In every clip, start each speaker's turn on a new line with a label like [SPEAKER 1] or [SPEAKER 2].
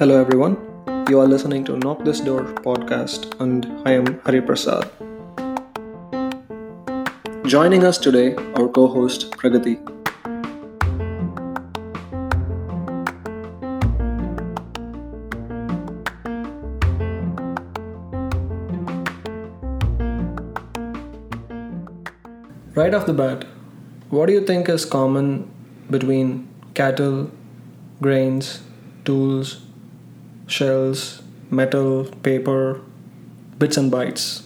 [SPEAKER 1] Hello, everyone. You are listening to Knock This Door podcast, and I am Hari Prasad. Joining us today, our co host Pragati. Right off the bat, what do you think is common between cattle, grains, tools, shells, metal, paper, bits and bytes?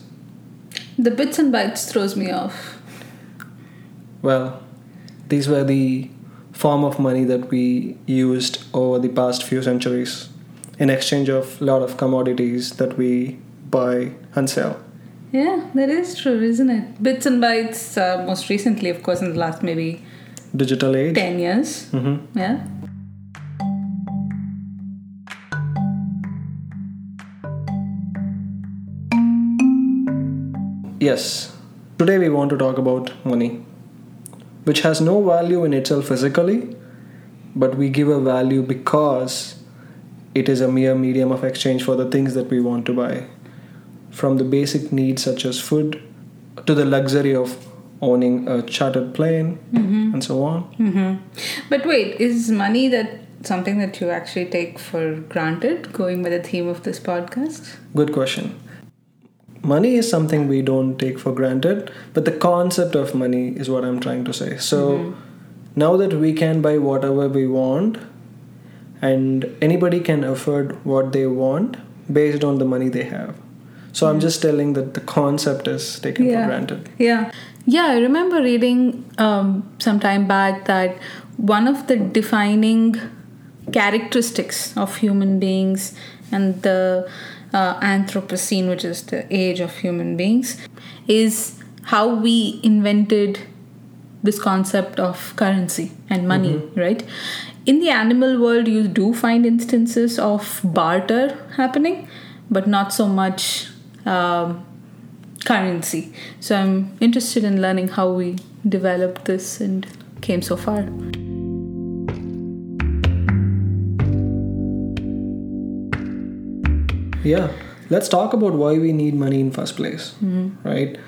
[SPEAKER 2] The bits and bytes throws me off.
[SPEAKER 1] Well, these were the form of money that we used over the past few centuries in exchange of a lot of commodities that we buy and sell.
[SPEAKER 2] Yeah, that is true, isn't it? Bits and bytes, uh, most recently, of course, in the last maybe
[SPEAKER 1] Digital age.
[SPEAKER 2] 10 years.
[SPEAKER 1] hmm
[SPEAKER 2] Yeah.
[SPEAKER 1] Yes, today we want to talk about money, which has no value in itself physically, but we give a value because it is a mere medium of exchange for the things that we want to buy. From the basic needs such as food to the luxury of owning a chartered plane and so on.
[SPEAKER 2] hmm But wait, is money that something that you actually take for granted, going by the theme of this podcast?
[SPEAKER 1] Good question. Money is something we don't take for granted, but the concept of money is what I'm trying to say. So now that we can buy whatever we want and anybody can afford what they want based on the money they have. So I'm just telling that the concept is taken for granted.
[SPEAKER 2] Yeah. Yeah, I remember reading um, some time back that one of the defining characteristics of human beings and the uh, Anthropocene, which is the age of human beings, is how we invented this concept of currency and money, right? In the animal world, you do find instances of barter happening, but not so much um, currency. So I'm interested in learning how we developed this and came so far.
[SPEAKER 1] Yeah, let's talk about why we need money in first place, hmm. right?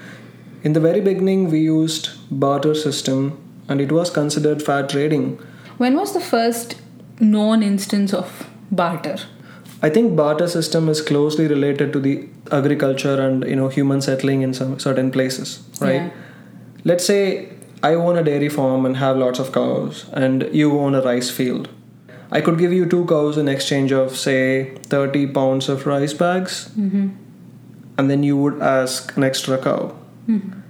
[SPEAKER 1] In the very beginning, we used barter system, and it was considered fair trading.
[SPEAKER 2] When was the first known instance of barter?
[SPEAKER 1] I think barter system is closely related to the agriculture and you know human settling in some certain places, right?
[SPEAKER 2] Yeah.
[SPEAKER 1] Let's say I own a dairy farm and have lots of cows, and you own a rice field. I could give you two cows in exchange of say 30 pounds of rice bags, mm-hmm. and then you would ask an extra cow. Mm-hmm.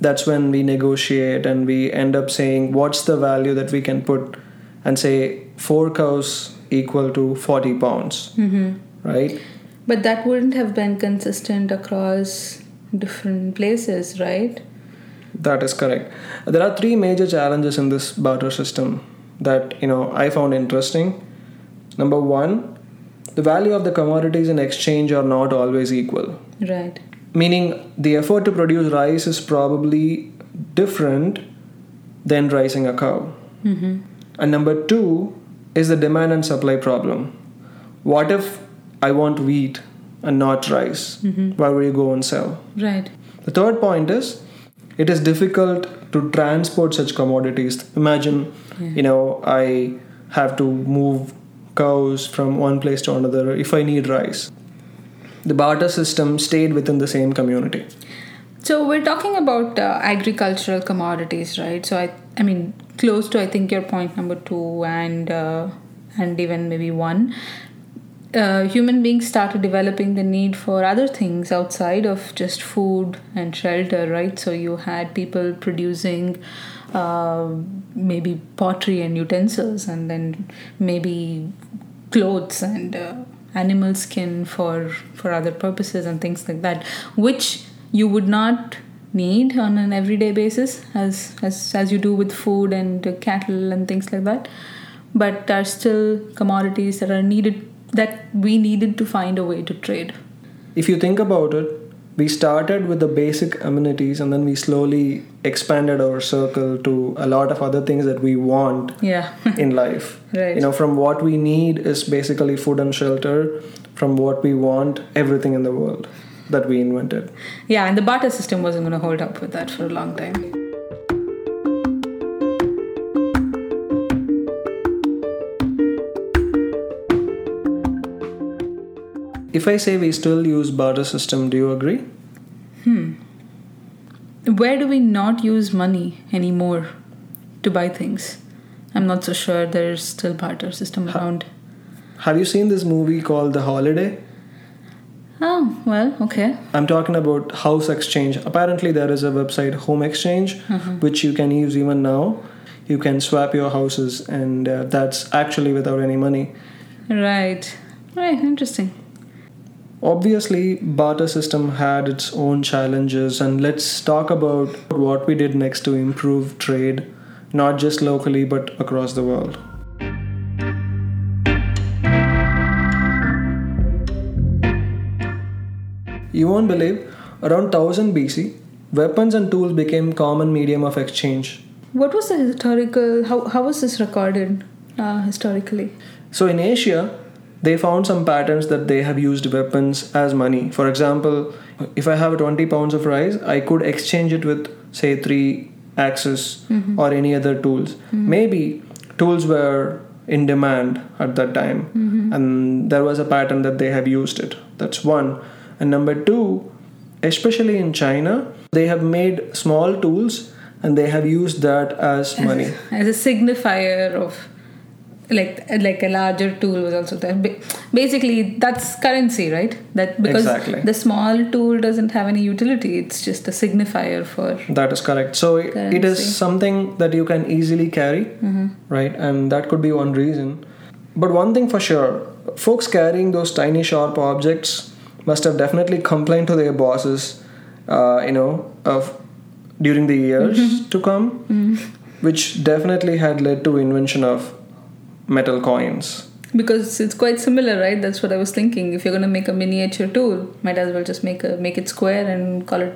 [SPEAKER 1] That's when we negotiate and we end up saying what's the value that we can put, and say four cows equal to 40 pounds, mm-hmm. right?
[SPEAKER 2] But that wouldn't have been consistent across different places, right?
[SPEAKER 1] That is correct. There are three major challenges in this barter system that you know I found interesting. Number one, the value of the commodities in exchange are not always equal.
[SPEAKER 2] Right.
[SPEAKER 1] Meaning the effort to produce rice is probably different than raising a cow. Mm-hmm. And number two is the demand and supply problem. What if I want wheat and not rice? Mm-hmm. Where would you go and sell?
[SPEAKER 2] Right.
[SPEAKER 1] The third point is it is difficult to transport such commodities. Imagine, you know, I have to move cows from one place to another if I need rice. The barter system stayed within the same community.
[SPEAKER 2] So we're talking about uh, agricultural commodities, right? So I, I mean, close to I think your point number two and uh, and even maybe one. Uh, human beings started developing the need for other things outside of just food and shelter, right? So you had people producing uh, maybe pottery and utensils, and then maybe clothes and uh, animal skin for for other purposes and things like that, which you would not need on an everyday basis as as as you do with food and cattle and things like that but are still commodities that are needed that we needed to find a way to trade
[SPEAKER 1] If you think about it, we started with the basic amenities and then we slowly expanded our circle to a lot of other things that we want
[SPEAKER 2] Yeah.
[SPEAKER 1] in life.
[SPEAKER 2] Right.
[SPEAKER 1] You know, from what we need is basically food and shelter, from what we want, everything in the world that we invented.
[SPEAKER 2] yeah, and the barter system wasn't going to hold up with that for a long time.
[SPEAKER 1] If I say we still use barter system, do you agree? Hmm.
[SPEAKER 2] Where do we not use money anymore to buy things? I'm not so sure there's still barter system around.
[SPEAKER 1] Have you seen this movie called The Holiday?
[SPEAKER 2] Oh, well, okay.
[SPEAKER 1] I'm talking about house exchange. Apparently, there is a website, Home Exchange, which you can use even now. You can swap your houses, and uh, that's actually without any money.
[SPEAKER 2] Right. Right, interesting.
[SPEAKER 1] Obviously, barter system had its own challenges, and let's talk about what we did next to improve trade, not just locally but across the world. You won't believe, around 1000 BC, weapons and tools became common medium of exchange.
[SPEAKER 2] What was the historical, how, how was this recorded uh, historically?
[SPEAKER 1] So in Asia, they found some patterns that they have used weapons as money. For example, if I have 20 pounds of rice, I could exchange it with, say, three axes mm-hmm. or any other tools. Mm-hmm. Maybe tools were in demand at that time, mm-hmm. and there was a pattern that they have used it. That's one. And number two, especially in China, they have made small tools and they have used that as money.
[SPEAKER 2] As a signifier of like like a larger tool was also there basically that's currency right that because
[SPEAKER 1] Exactly.
[SPEAKER 2] the small tool doesn't have any utility it's just a signifier for
[SPEAKER 1] That is correct. So it- is something that you can easily carry, mm-hmm. right? And that could be one reason. But one thing for sure, folks carrying those tiny sharp objects must have definitely complained to their bosses, uh, you know, of during the years mm-hmm. to come, mm-hmm. which definitely had led to invention of metal coins.
[SPEAKER 2] because it's quite similar right that's what i was thinking if you're going to make a miniature tool might as well just make a make it square and call it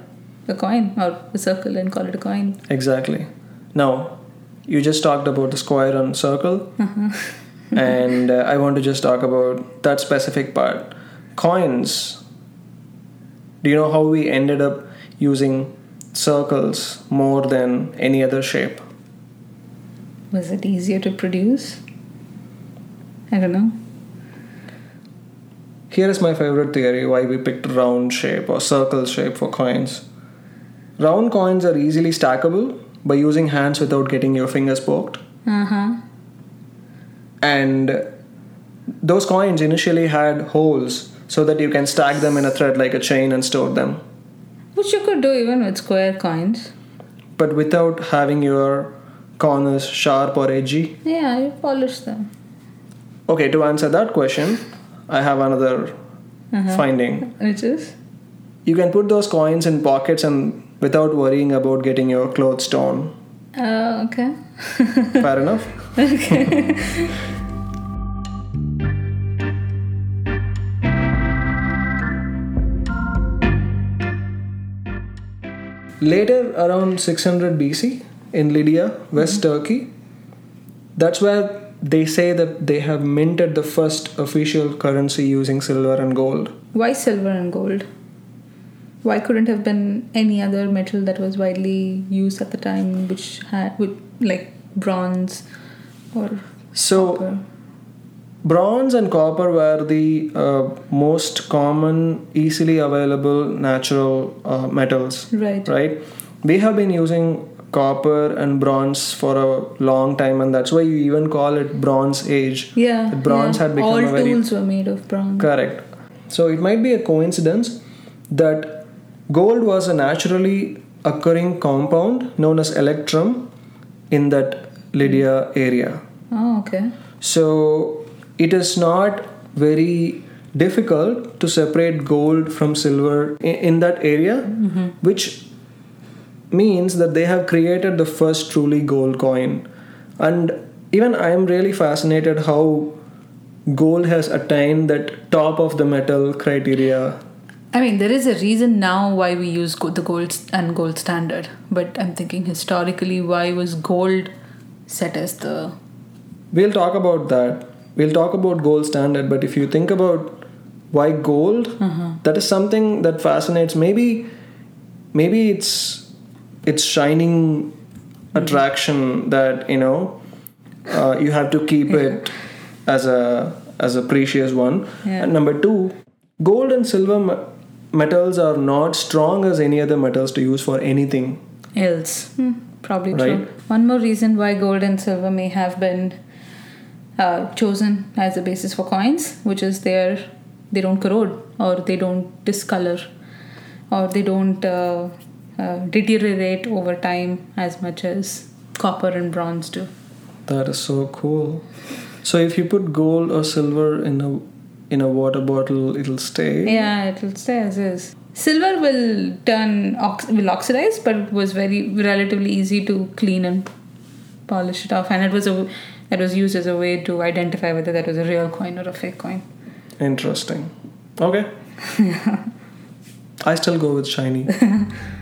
[SPEAKER 2] a coin or a circle and call it a coin
[SPEAKER 1] Exactly. Now, you just talked about the square and circle, and uh, I want to just talk about that specific part. Coins. Do you know how we ended up using circles more than any other shape?
[SPEAKER 2] was it easier to produce i don't know.
[SPEAKER 1] Here is my favorite theory why we picked round shape or circle shape for coins. Round coins are easily stackable by using hands without getting your fingers poked.
[SPEAKER 2] uh-huh.
[SPEAKER 1] And those coins initially had holes so that you can stack them in a thread like a chain and store them.
[SPEAKER 2] Which you could do even with square coins.
[SPEAKER 1] But without having your corners sharp or edgy.
[SPEAKER 2] Yeah you polish them
[SPEAKER 1] okay to answer that question i have another finding.
[SPEAKER 2] Which is?
[SPEAKER 1] You can put those coins in pockets and without worrying about getting your clothes torn.
[SPEAKER 2] Uh, okay.
[SPEAKER 1] Fair enough. Okay. Later, around 600 BC, in Lydia, West Turkey, that's where they say that they have minted the first official currency using silver and gold.
[SPEAKER 2] why silver and gold why couldn't have been any other metal that was widely used at the time which had with like bronze or
[SPEAKER 1] So,
[SPEAKER 2] copper?
[SPEAKER 1] bronze and copper were the uh, most common, easily available natural uh, metals.
[SPEAKER 2] right
[SPEAKER 1] right? We have been using copper and bronze for a long time, and that's why you even call it Bronze Age.
[SPEAKER 2] yeah
[SPEAKER 1] bronze
[SPEAKER 2] yeah.
[SPEAKER 1] had become
[SPEAKER 2] all
[SPEAKER 1] a very-
[SPEAKER 2] tools were made of bronze
[SPEAKER 1] Correct. So it might be a coincidence that gold was a naturally occurring compound known as electrum in that Lydia area.
[SPEAKER 2] oh okay
[SPEAKER 1] So it is not very difficult to separate gold from silver in, in that area, mm-hmm. which means that they have created the first truly gold coin. And even I am really fascinated how gold has attained that top of the metal criteria
[SPEAKER 2] I mean, there is a reason now why we use the gold and gold standard, but I'm thinking historically, why was gold set as the
[SPEAKER 1] We'll talk about that. We'll talk about gold standard, but if you think about why gold, mm-hmm. that is something that fascinates. Maybe, maybe it's it's shining attraction that you know uh, you have to keep it as a as a precious one.
[SPEAKER 2] Yeah.
[SPEAKER 1] And number two, gold and silver metals are not strong as any other metals to use for anything.
[SPEAKER 2] else? Hmm, probably true. One more reason why gold and silver may have been uh, chosen as a basis for coins, which is they're they don't corrode or they don't discolor or they don't uh, uh, deteriorate over time as much as copper and bronze do.
[SPEAKER 1] That is so cool. So if you put gold or silver in a in a water bottle, it'll stay.
[SPEAKER 2] Yeah, it'll stay as is. Silver will turn ox- will oxidize, but it was very relatively easy to clean and polish it off, and it was a it was used as a way to identify whether that was a real coin or a fake coin.
[SPEAKER 1] Interesting. Okay. I still go with shiny.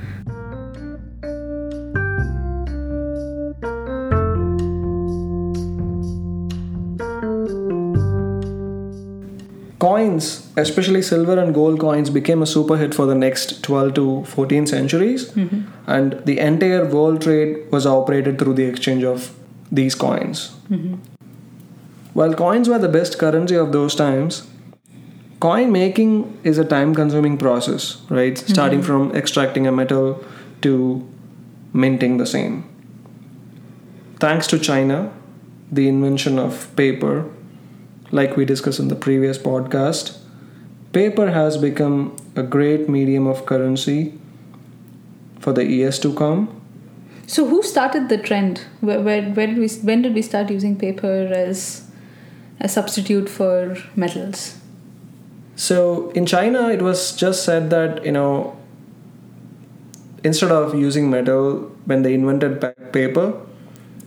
[SPEAKER 1] especially silver and gold coins, became a super hit for the next 12 to 14 centuries, mm-hmm. and the entire world trade was operated through the exchange of these coins. Mm-hmm. While coins were the best currency of those times, coin making is a time consuming process, right? Starting mm-hmm. from extracting a metal to minting the same. Thanks to China, the invention of paper, like we discussed in the previous podcast, paper has become a great medium of currency for the years to come.
[SPEAKER 2] So, who started the trend? Where, where, where did we when did we start using paper as a substitute for metals?
[SPEAKER 1] So in China, it was just said that you know instead of using metal when they invented paper,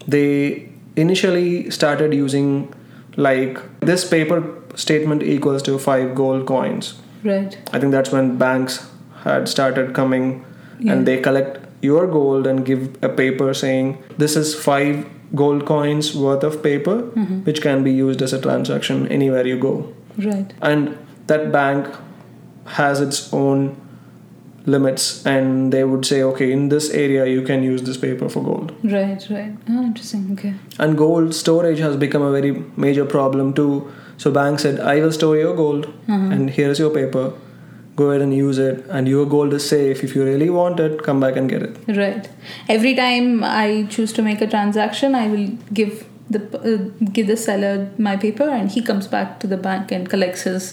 [SPEAKER 1] they initially started using like this paper statement equals to five gold coins.
[SPEAKER 2] Right.
[SPEAKER 1] I think that's when banks had started coming
[SPEAKER 2] Yeah.
[SPEAKER 1] and they collect your gold and give a paper saying this is five gold coins worth of paper mm-hmm. which can be used as a transaction anywhere you go
[SPEAKER 2] Right.
[SPEAKER 1] and that bank has its own limits and they would say okay in this area you can use this paper for gold
[SPEAKER 2] Right. Right. Oh, interesting. Okay.
[SPEAKER 1] and gold storage has become a very major problem too so bank said i will store your gold and here's your paper. Go ahead and use it. And your gold is safe. If you really want it come back and get it.
[SPEAKER 2] Right. Every time I choose to make a transaction, I will give the uh, give the seller my paper, and he comes back to the bank and collects his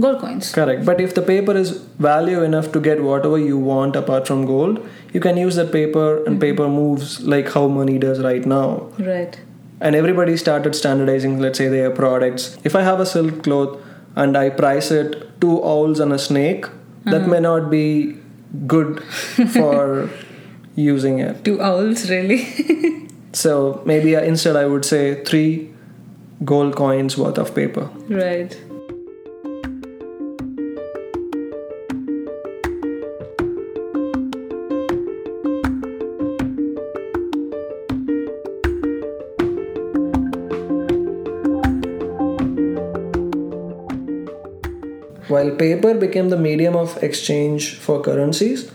[SPEAKER 2] gold coins.
[SPEAKER 1] correct. But if the paper is value enough to get whatever you want apart from gold you can use that paper and paper moves like how money does right now.
[SPEAKER 2] Right.
[SPEAKER 1] And everybody started standardizing let's say their products if i have a silk cloth and i price it two owls and a snake that may mm-hmm. not be good for using it
[SPEAKER 2] Two owls, really.
[SPEAKER 1] so maybe uh, instead i would say three gold coins worth of paper
[SPEAKER 2] right.
[SPEAKER 1] While paper became the medium of exchange for currencies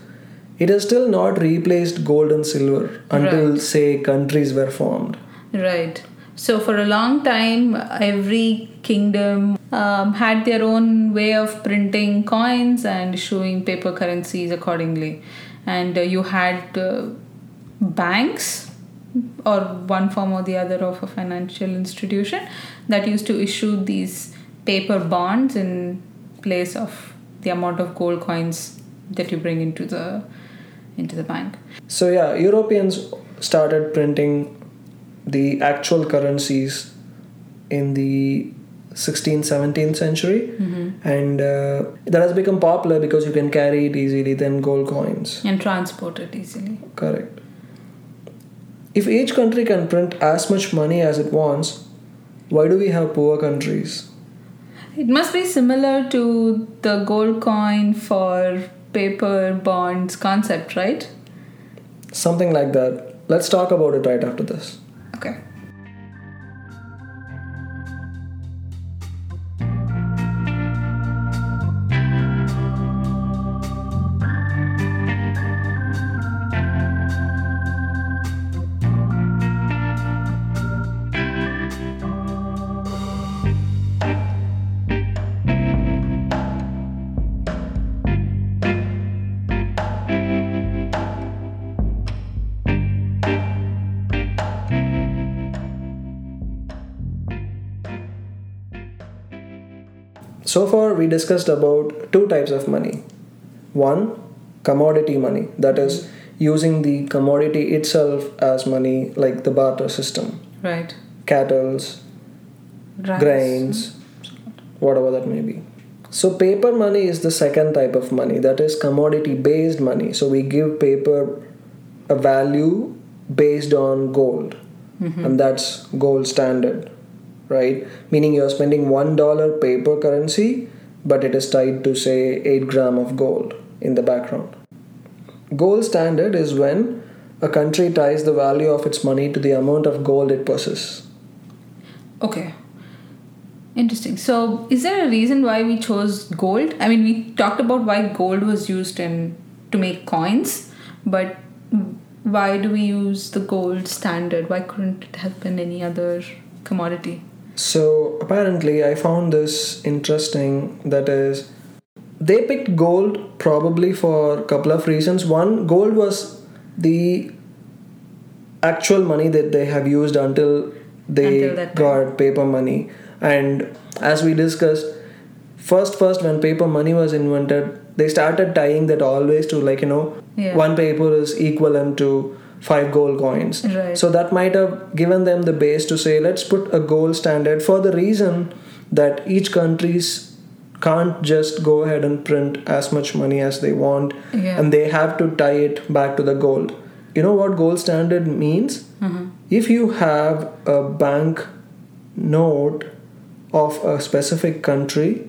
[SPEAKER 1] it has still not replaced gold and silver until
[SPEAKER 2] Right.
[SPEAKER 1] say countries were formed
[SPEAKER 2] Right. So for a long time, every kingdom um, had their own way of printing coins and issuing paper currencies accordingly, and uh, you had uh, banks or one form or the other of a financial institution that used to issue these paper bonds in place of the amount of gold coins that you bring into the into the bank.
[SPEAKER 1] So yeah, Europeans started printing the actual currencies in the 16th 17th century. And uh, that has become popular because you can carry it easily than gold coins.
[SPEAKER 2] And transport it easily.
[SPEAKER 1] correct. If each country can print as much money as it wants why do we have poor countries
[SPEAKER 2] It must be similar to the gold coin for paper bonds concept, right?
[SPEAKER 1] Something like that. Let's talk about it right after this.
[SPEAKER 2] Okay.
[SPEAKER 1] So far, we discussed about two types of money. One, commodity money, that is, using the commodity itself as money, like the barter system,
[SPEAKER 2] Right.
[SPEAKER 1] cattles,
[SPEAKER 2] Rice.
[SPEAKER 1] grains, whatever that may be. So, paper money is the second type of money, that is commodity based money. So, we give paper a value based on gold, mm-hmm. and that's gold standard, right? Meaning you're spending one dollar paper currency, but it is tied to say eight gram of gold in the background. Gold standard is when a country ties the value of its money to the amount of gold it possesses.
[SPEAKER 2] Okay. Interesting. So, is there a reason why we chose gold? I mean, we talked about why gold was used in to make coins, but why do we use the gold standard? Why couldn't it have been any other commodity?
[SPEAKER 1] So apparently, I found this interesting. That is, they picked gold probably for a couple of reasons. One, gold was the actual money that they have used until they
[SPEAKER 2] Until
[SPEAKER 1] got paper money. And as we discussed, first, first when paper money was invented, they started tying that always to like you know,
[SPEAKER 2] Yeah.
[SPEAKER 1] one paper is equivalent to five gold coins.
[SPEAKER 2] Right.
[SPEAKER 1] So that might have given them the base to say, let's put a gold standard for the reason that each country's can't just go ahead and print as much money as they want
[SPEAKER 2] Yeah.
[SPEAKER 1] and they have to tie it back to the gold. You know what gold standard means?
[SPEAKER 2] Mhm.
[SPEAKER 1] If you have a bank note of a specific country,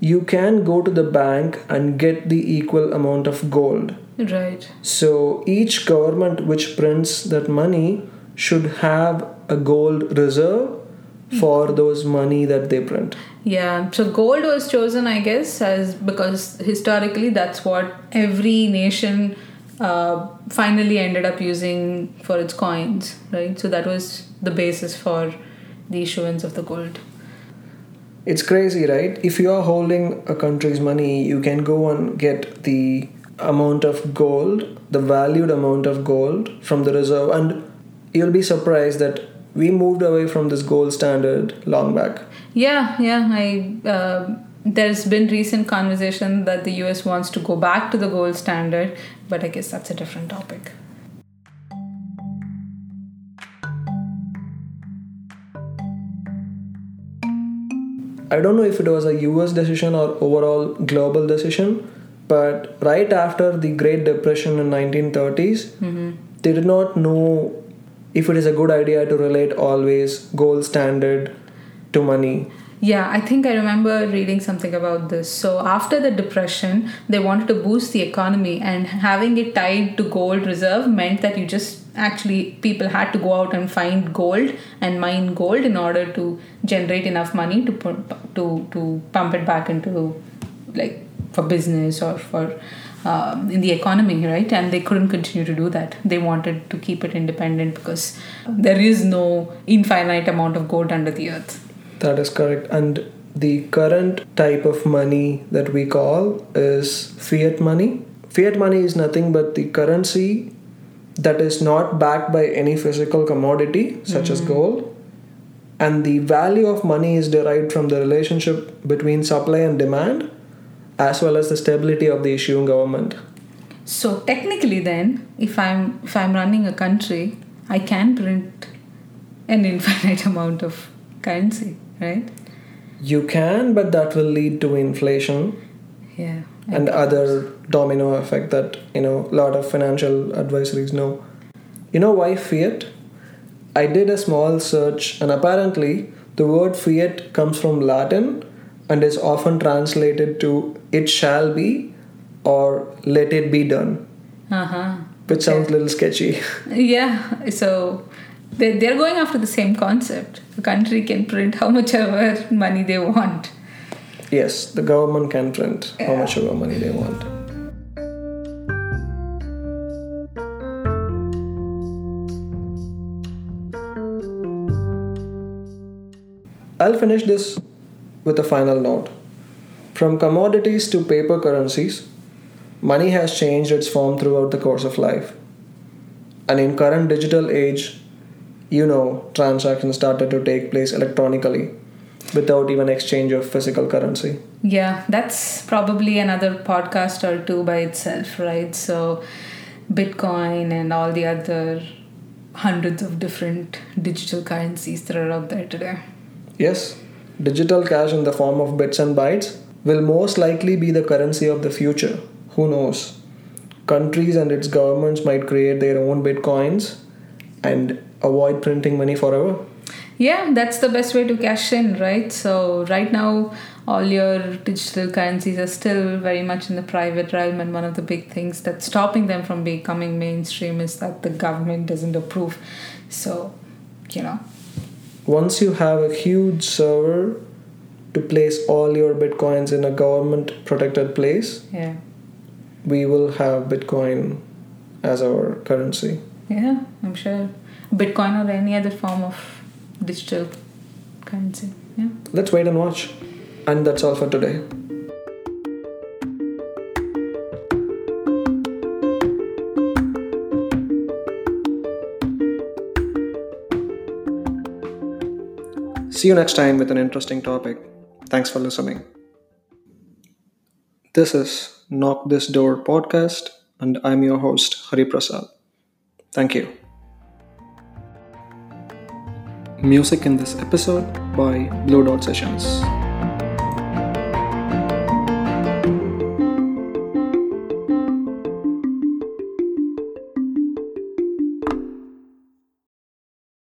[SPEAKER 1] you can go to the bank and get the equal amount of gold.
[SPEAKER 2] Right.
[SPEAKER 1] So each government which prints that money should have a gold reserve for those money that they print.
[SPEAKER 2] Yeah, so gold was chosen, I guess, as because historically that's what every nation uh, finally ended up using for its coins, right? So that was the basis for the issuance of the gold.
[SPEAKER 1] It's crazy, right? If you are holding a country's money, you can go and get the amount of gold, the valued amount of gold from the reserve, and you'll be surprised that we moved away from this gold standard long back.
[SPEAKER 2] Yeah, yeah. I uh, there's been recent conversation that the U.S. wants to go back to the gold standard, but I guess that's a different topic.
[SPEAKER 1] I don't know if it was a US decision or overall global decision, but right after the Great Depression in 1930s, mm-hmm. they did not know if it is a good idea to relate always gold standard to money.
[SPEAKER 2] Yeah, I think I remember reading something about this. So after the depression, they wanted to boost the economy, and having it tied to gold reserve meant that you just actually people had to go out and find gold and mine gold in order to generate enough money to put, to to pump it back into like for business or for um, in the economy, right? And they couldn't continue to do that. They wanted to keep it independent because there is no infinite amount of gold under the earth.
[SPEAKER 1] That is correct. And the current type of money that we call is fiat money. Fiat money is nothing but the currency that is not backed by any physical commodity, such as hmm. gold. And the value of money is derived from the relationship between supply and demand, as well as the stability of the issuing government.
[SPEAKER 2] So technically, then, if I'm if I'm running a country, I can print an infinite amount of currency, right?
[SPEAKER 1] You can, but that will lead to inflation
[SPEAKER 2] Yeah.
[SPEAKER 1] And other domino effect that you know a lot of financial advisories know you know why fiat i did a small search and apparently the word fiat comes from latin and is often translated to it shall be or let it be done,
[SPEAKER 2] Uh-huh.
[SPEAKER 1] which sounds a little sketchy.
[SPEAKER 2] Yeah, so they, they're going after the same concept. The country can print how much ever money they want.
[SPEAKER 1] Yes, the government can print how much of money they want. I'll finish this with a final note. From commodities to paper currencies, money has changed its form throughout the course of life. And in current digital age, you know, transactions started to take place electronically without even exchange of physical currency.
[SPEAKER 2] Yeah, that's probably another podcast or two by itself, right? So, Bitcoin and all the other hundreds of different digital currencies that are out there today.
[SPEAKER 1] Yes, digital cash in the form of bits and bytes will most likely be the currency of the future. Who knows? Countries and its governments might create their own bitcoins and avoid printing money forever.
[SPEAKER 2] Yeah, that's the best way to cash in, right? So, right now, all your digital currencies are still very much in the private realm, and one of the big things that's stopping them from becoming mainstream is that the government doesn't approve. So, you know,
[SPEAKER 1] Once you have a huge server to place all your bitcoins in a government protected place,
[SPEAKER 2] yeah.
[SPEAKER 1] we will have bitcoin as our currency.
[SPEAKER 2] Yeah, I'm sure. Bitcoin or any other form of digital currency. Yeah.
[SPEAKER 1] Let's wait and watch. And that's all for today. See you next time with an interesting topic. Thanks for listening. This is Knock This Door podcast, and I'm your host, Hari Prasad. Thank you. Music in this episode by Blue Dot Sessions.